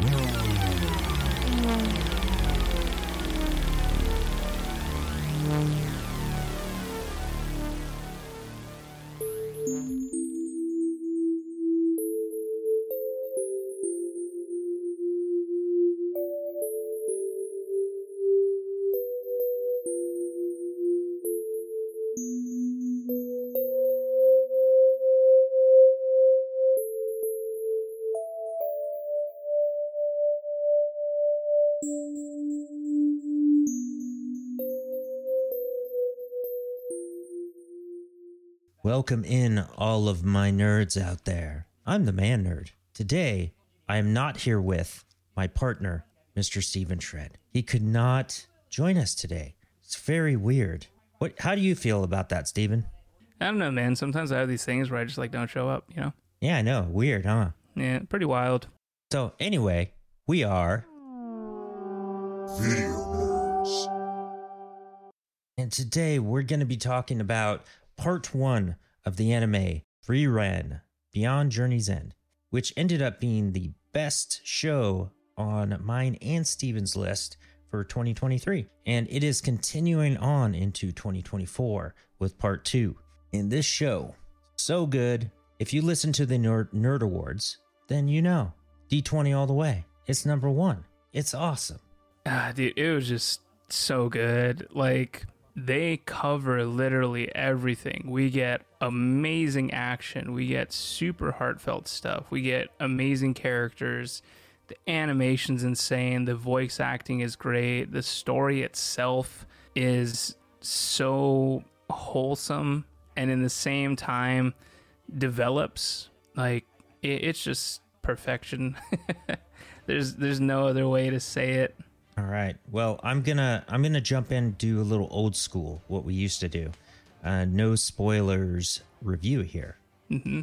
Whoa. Welcome in, all of my nerds out there. I'm the man nerd. Today, I am not here with my partner, Mr. Steven Shred. He could not join us today. It's very weird. What? How do you feel about that, Steven? I don't know, man. Sometimes I have these things where I just like don't show up, you know? Yeah, I know. Weird, huh? Yeah, pretty wild. So, anyway, we are. Video nerds. And today we're going to be talking about part one of the anime Frieren Beyond Journey's End, which ended up being the best show on mine and Steven's list for 2023. And it is continuing on into 2024 with part two. In this show, so good. If you listen to the Nerd, Nerd Awards, then you know D20 all the way. It's number one. It's awesome. Ah, dude, it was just so good. Like they cover literally everything. We get amazing action. We get super heartfelt stuff. We get amazing characters. The animation's insane. The voice acting is great. The story itself is so wholesome and in the same time develops like it, it's just perfection. there's there's no other way to say it. All right. Well, I'm gonna I'm gonna jump in do a little old school what we used to do. Uh, no spoilers review here. hmm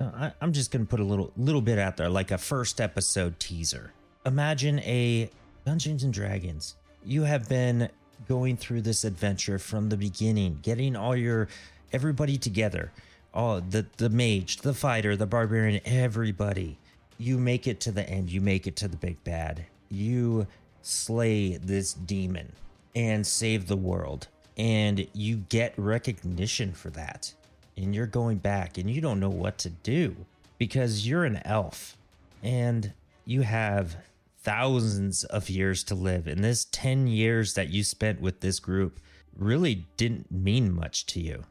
Uh, I, I'm just gonna put a little little bit out there, like a first episode teaser. Imagine a Dungeons and Dragons. You have been going through this adventure from the beginning, getting all your everybody together. All the the mage, the fighter, the barbarian, everybody. You make it to the end. You make it to the big bad. You slay this demon and save the world. And you get recognition for that. And you're going back and you don't know what to do because you're an elf and you have thousands of years to live. And this 10 years that you spent with this group really didn't mean much to you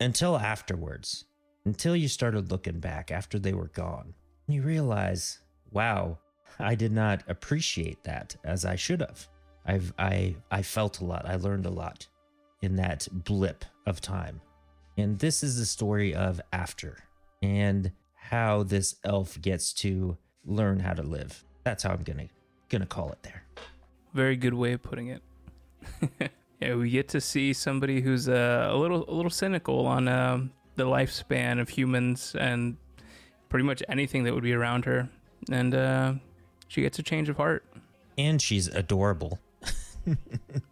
until afterwards, until you started looking back after they were gone. You realize, wow, I did not appreciate that as I should have. I've I I felt a lot. I learned a lot in that blip of time. And this is the story of after and how this elf gets to learn how to live. That's how I'm gonna gonna call it there. Very good way of putting it. yeah, we get to see somebody who's uh, a little a little cynical on um, the lifespan of humans and pretty much anything that would be around her, and uh, she gets a change of heart. And she's adorable.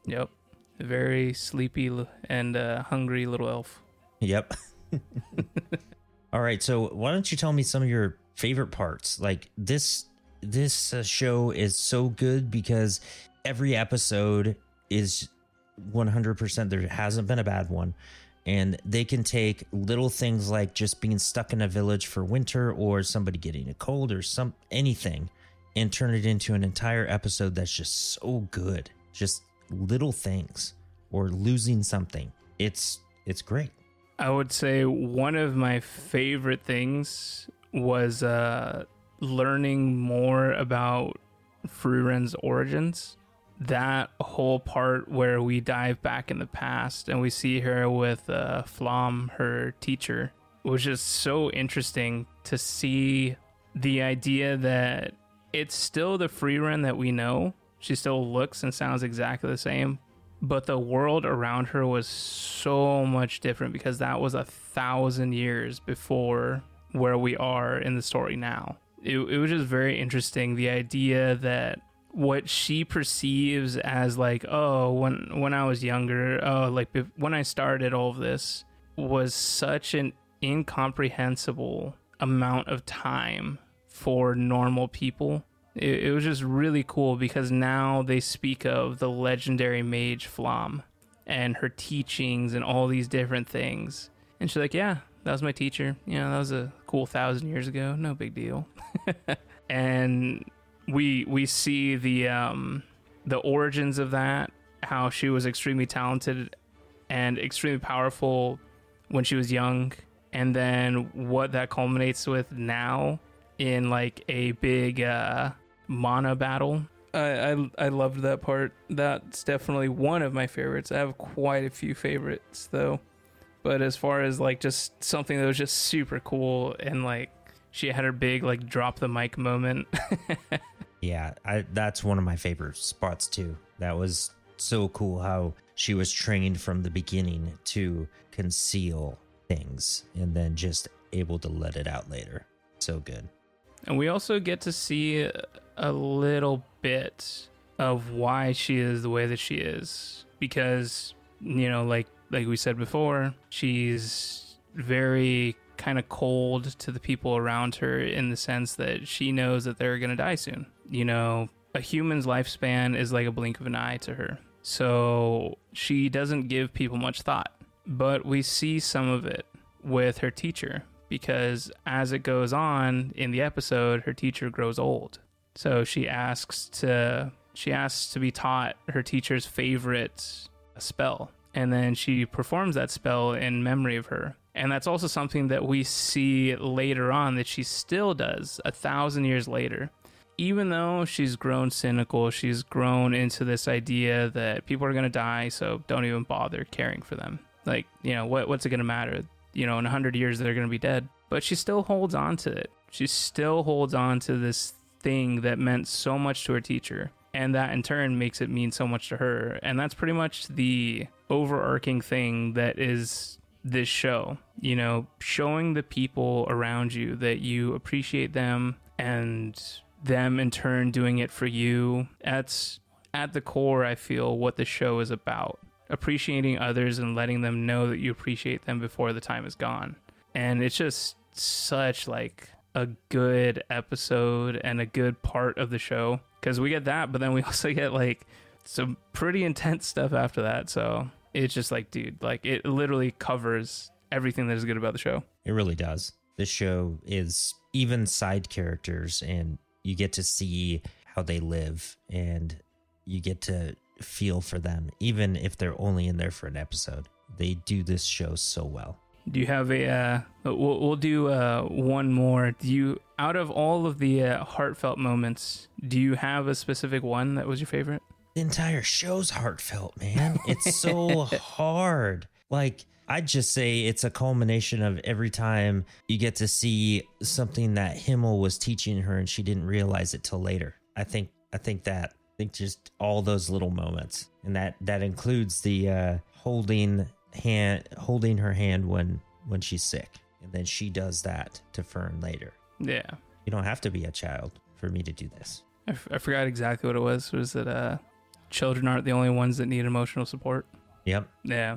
Yep, very sleepy and uh, hungry little elf. Yep. All right, so why don't you tell me some of your favorite parts? Like this this uh, show is so good because every episode is 100% there hasn't been a bad one and they can take little things like just being stuck in a village for winter or somebody getting a cold or some anything and turn it into an entire episode that's just so good. Just little things or losing something. It's it's great. I would say one of my favorite things was uh, learning more about Frieren's origins. That whole part where we dive back in the past and we see her with uh, Flamme, her teacher, was just so interesting to see the idea that it's still the Frieren that we know. She still looks and sounds exactly the same, but the world around her was so much different because that was a thousand years before where we are in the story now. It, it was just very interesting the idea that what she perceives as like oh when when I was younger oh like when I started all of this was such an incomprehensible amount of time for normal people it, it was just really cool because now they speak of the legendary mage Flamme and her teachings and all these different things. And she's like, Yeah, that was my teacher. You know, that was a cool thousand years ago. No big deal. and we we see the um the origins of that, how she was extremely talented and extremely powerful when she was young, and then what that culminates with now in like a big uh mana battle. I, I I loved that part. That's definitely one of my favorites. I have quite a few favorites though. But as far as like just something that was just super cool and like she had her big like drop the mic moment. yeah, I, that's one of my favorite spots too. That was so cool how she was trained from the beginning to conceal things and then just able to let it out later. So good. And we also get to see a little bit of why she is the way that she is. Because you know like like we said before she's very kind of cold to the people around her in the sense that she knows that they're going to die soon. You know a human's lifespan is like a blink of an eye to her. So she doesn't give people much thought. But we see some of it with her teacher because as it goes on in the episode her teacher grows old so she asks to she asks to be taught her teacher's favorite spell, and then she performs that spell in memory of her. And that's also something that we see later on that she still does a thousand years later. Even though she's grown cynical, she's grown into this idea that people are going to die, so don't even bother caring for them. Like, you know, what, what's it going to matter? You know, in a 100 years, they're going to be dead. But she still holds on to it. She still holds on to this thing that meant so much to her teacher. And that in turn makes it mean so much to her. And that's pretty much the overarching thing that is this show. You know, showing the people around you that you appreciate them and them in turn doing it for you. That's at the core, I feel, what the show is about. Appreciating others and letting them know that you appreciate them before the time is gone. And it's just such like a good episode and a good part of the show because we get that, but then we also get like some pretty intense stuff after that. So it's just like, dude, like it literally covers everything that is good about the show. It really does. This show is even side characters, and you get to see how they live, and you get to feel for them, even if they're only in there for an episode. They do this show so well. Do you have a? Uh, we'll we'll do uh, one more. Do you out of all of the uh, heartfelt moments, do you have a specific one that was your favorite? The entire show's heartfelt, man. It's so hard. Like I'd just say it's a culmination of every time you get to see something that Himmel was teaching her and she didn't realize it till later. I think I think that think just all those little moments. And that that includes the uh holding hand holding her hand when when she's sick and then she does that to fern later Yeah. you don't have to be a child for me to do this I, f- I forgot exactly what it was. Was it uh, children aren't the only ones that need emotional support? yep Yeah.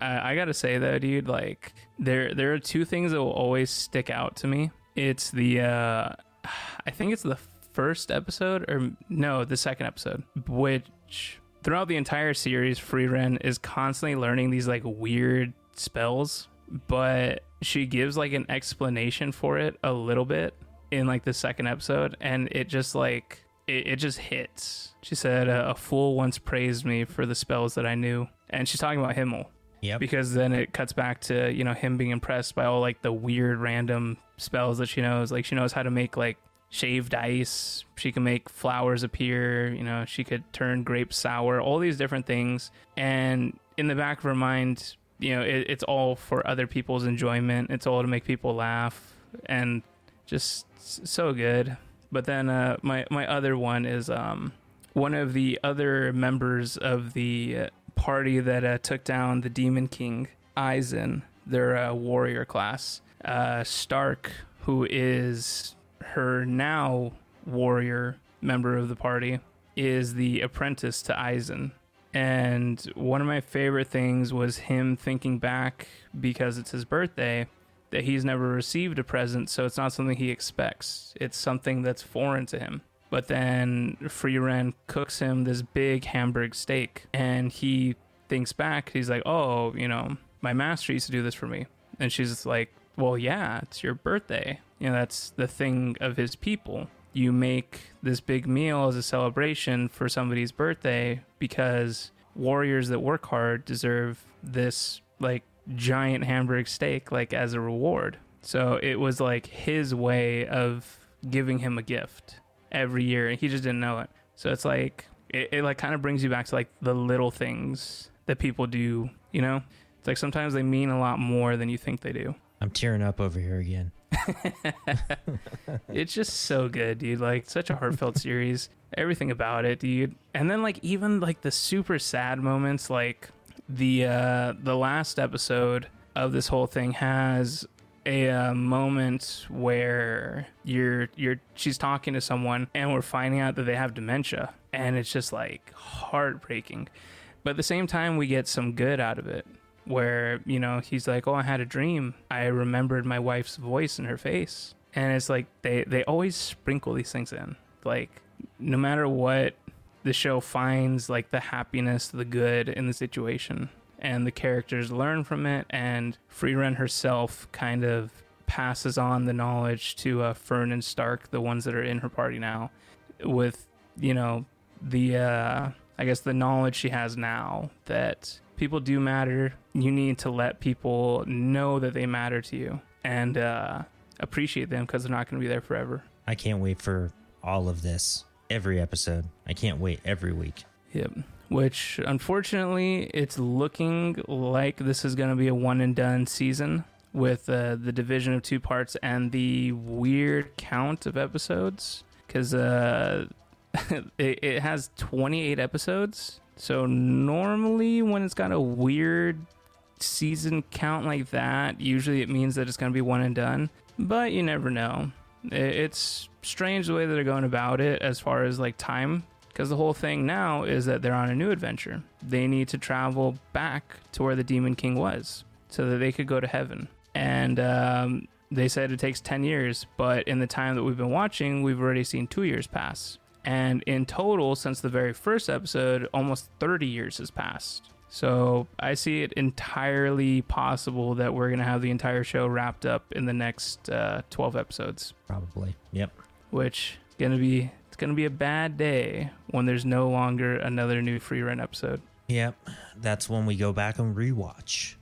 I, I gotta say though, dude, like there there are two things that will always stick out to me. It's the uh I think it's the first episode or no, the second episode, which throughout the entire series, Frieren is constantly learning these like weird spells, but she gives like an explanation for it a little bit in like the second episode, and it just like it, it just hits. She said, "A fool once praised me for the spells that I knew," and she's talking about Himmel. Yep. Because then it cuts back to you know him being impressed by all like the weird random spells that she knows. Like she knows how to make like shaved ice. She can make flowers appear you know she could turn grapes sour all these different things. And in the back of her mind you know it, it's all for other people's enjoyment. It's all to make people laugh and just so good. But then uh my my other one is um one of the other members of the uh, party that uh, took down the Demon King, Eisen, their uh, warrior class. Uh, Stark, who is her now warrior member of the party, is the apprentice to Eisen. And one of my favorite things was him thinking back because it's his birthday that he's never received a present, so it's not something he expects. It's something that's foreign to him. But then Frieren cooks him this big Hamburg steak, and he thinks back. He's like, "Oh, you know, my master used to do this for me," and she's like, "Well, yeah, it's your birthday. You know, that's the thing of his people." You make this big meal as a celebration for somebody's birthday because warriors that work hard deserve this like giant Hamburg steak like as a reward. So it was like his way of giving him a gift every year and he just didn't know it. So it's like it, it like kind of brings you back to like the little things that people do, you know? It's like sometimes they mean a lot more than you think they do. I'm tearing up over here again. it's just so good, dude. Like such a heartfelt series. Everything about it, dude. And then like even like the super sad moments, like the uh the last episode of this whole thing has a uh, moment where you're you're she's talking to someone and we're finding out that they have dementia and it's just like heartbreaking but at the same time we get some good out of it where you know he's like oh i had a dream. I remembered my wife's voice in her face. And it's like they they always sprinkle these things in. Like no matter what the show finds like the happiness the good in the situation. And the characters learn from it. And Frieren herself kind of passes on the knowledge to uh, Fern and Stark the ones that are in her party now with you know the uh I guess the knowledge she has now that people do matter. You need to let people know that they matter to you and uh, appreciate them because they're not going to be there forever. I can't wait for all of this every episode. I can't wait every week. Yep. Which unfortunately, it's looking like this is going to be a one and done season with uh, the division of two parts and the weird count of episodes because uh, it, it has 28 episodes. So normally when it's got a weird season count like that, usually it means that it's going to be one and done. But you never know. It's strange the way that they're going about it as far as like time because the whole thing now is that they're on a new adventure. They need to travel back to where the Demon King was so that they could go to heaven. And um, they said it takes 10 years, but in the time that we've been watching, we've already seen two years pass. And in total, since the very first episode, almost 30 years has passed. So I see it entirely possible that we're going to have the entire show wrapped up in the next uh, 12 episodes. Probably. Yep. Which going to be it's going to be a bad day when there's no longer another new Frieren episode. Yep. That's when we go back and rewatch.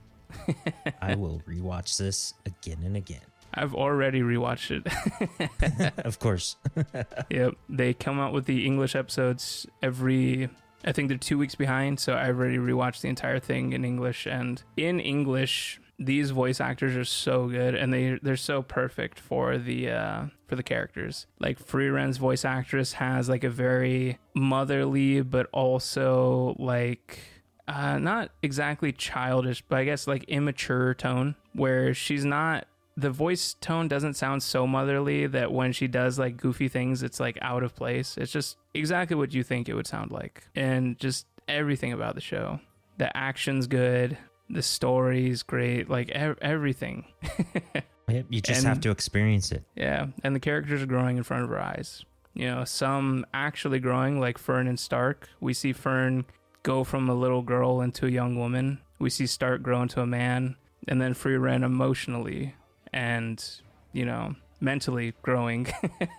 I will rewatch this again and again. I've already rewatched it. of course. yep. They come out with the English episodes every I think they're 2 weeks behind, so I've already rewatched the entire thing in English and in English these voice actors are so good and they they're so perfect for the uh for the characters. Like Frieren's voice actress has like a very motherly but also like uh not exactly childish, but I guess like immature tone where she's not the voice tone doesn't sound so motherly that when she does like goofy things, it's like out of place. It's just exactly what you think it would sound like. And just everything about the show. The action's good, the story's great, like e- everything. you just and, have to experience it. Yeah. And the characters are growing in front of our eyes. You know, some actually growing, like Fern and Stark. We see Fern go from a little girl into a young woman. We see Stark grow into a man. And then Frieren emotionally and you know mentally growing.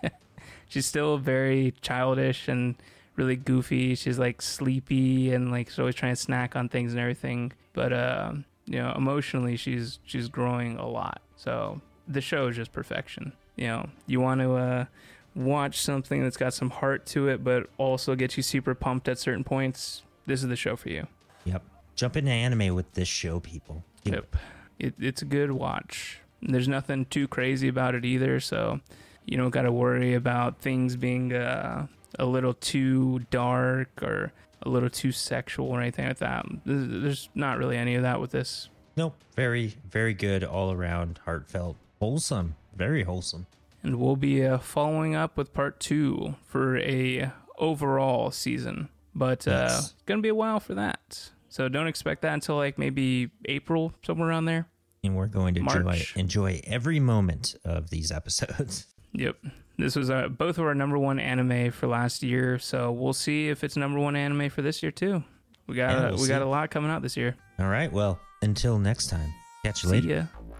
she's still very childish and really goofy. She's like sleepy and like she's always trying to snack on things and everything. But uh, you know, emotionally she's she's growing a lot. So the show is just perfection. You know, you want to uh, watch something that's got some heart to it, but also gets you super pumped at certain points. This is the show for you. Yep. Jump into anime with this show, people. Yep. It, it's a good watch. There's nothing too crazy about it either, so you don't got to worry about things being uh, a little too dark or a little too sexual or anything like that. There's not really any of that with this. Nope. Very, very good all around, heartfelt, wholesome, very wholesome. And we'll be uh, following up with part two for a overall season, but uh, yes. gonna be a while for that. So don't expect that until like maybe April, somewhere around there and we're going to enjoy, enjoy every moment of these episodes. Yep. This was uh, both of our number one anime for last year, so we'll see if it's number one anime for this year too. We got Yeah, we'll we got a lot coming out this year. All right. Well, until next time. Catch you See later. ya.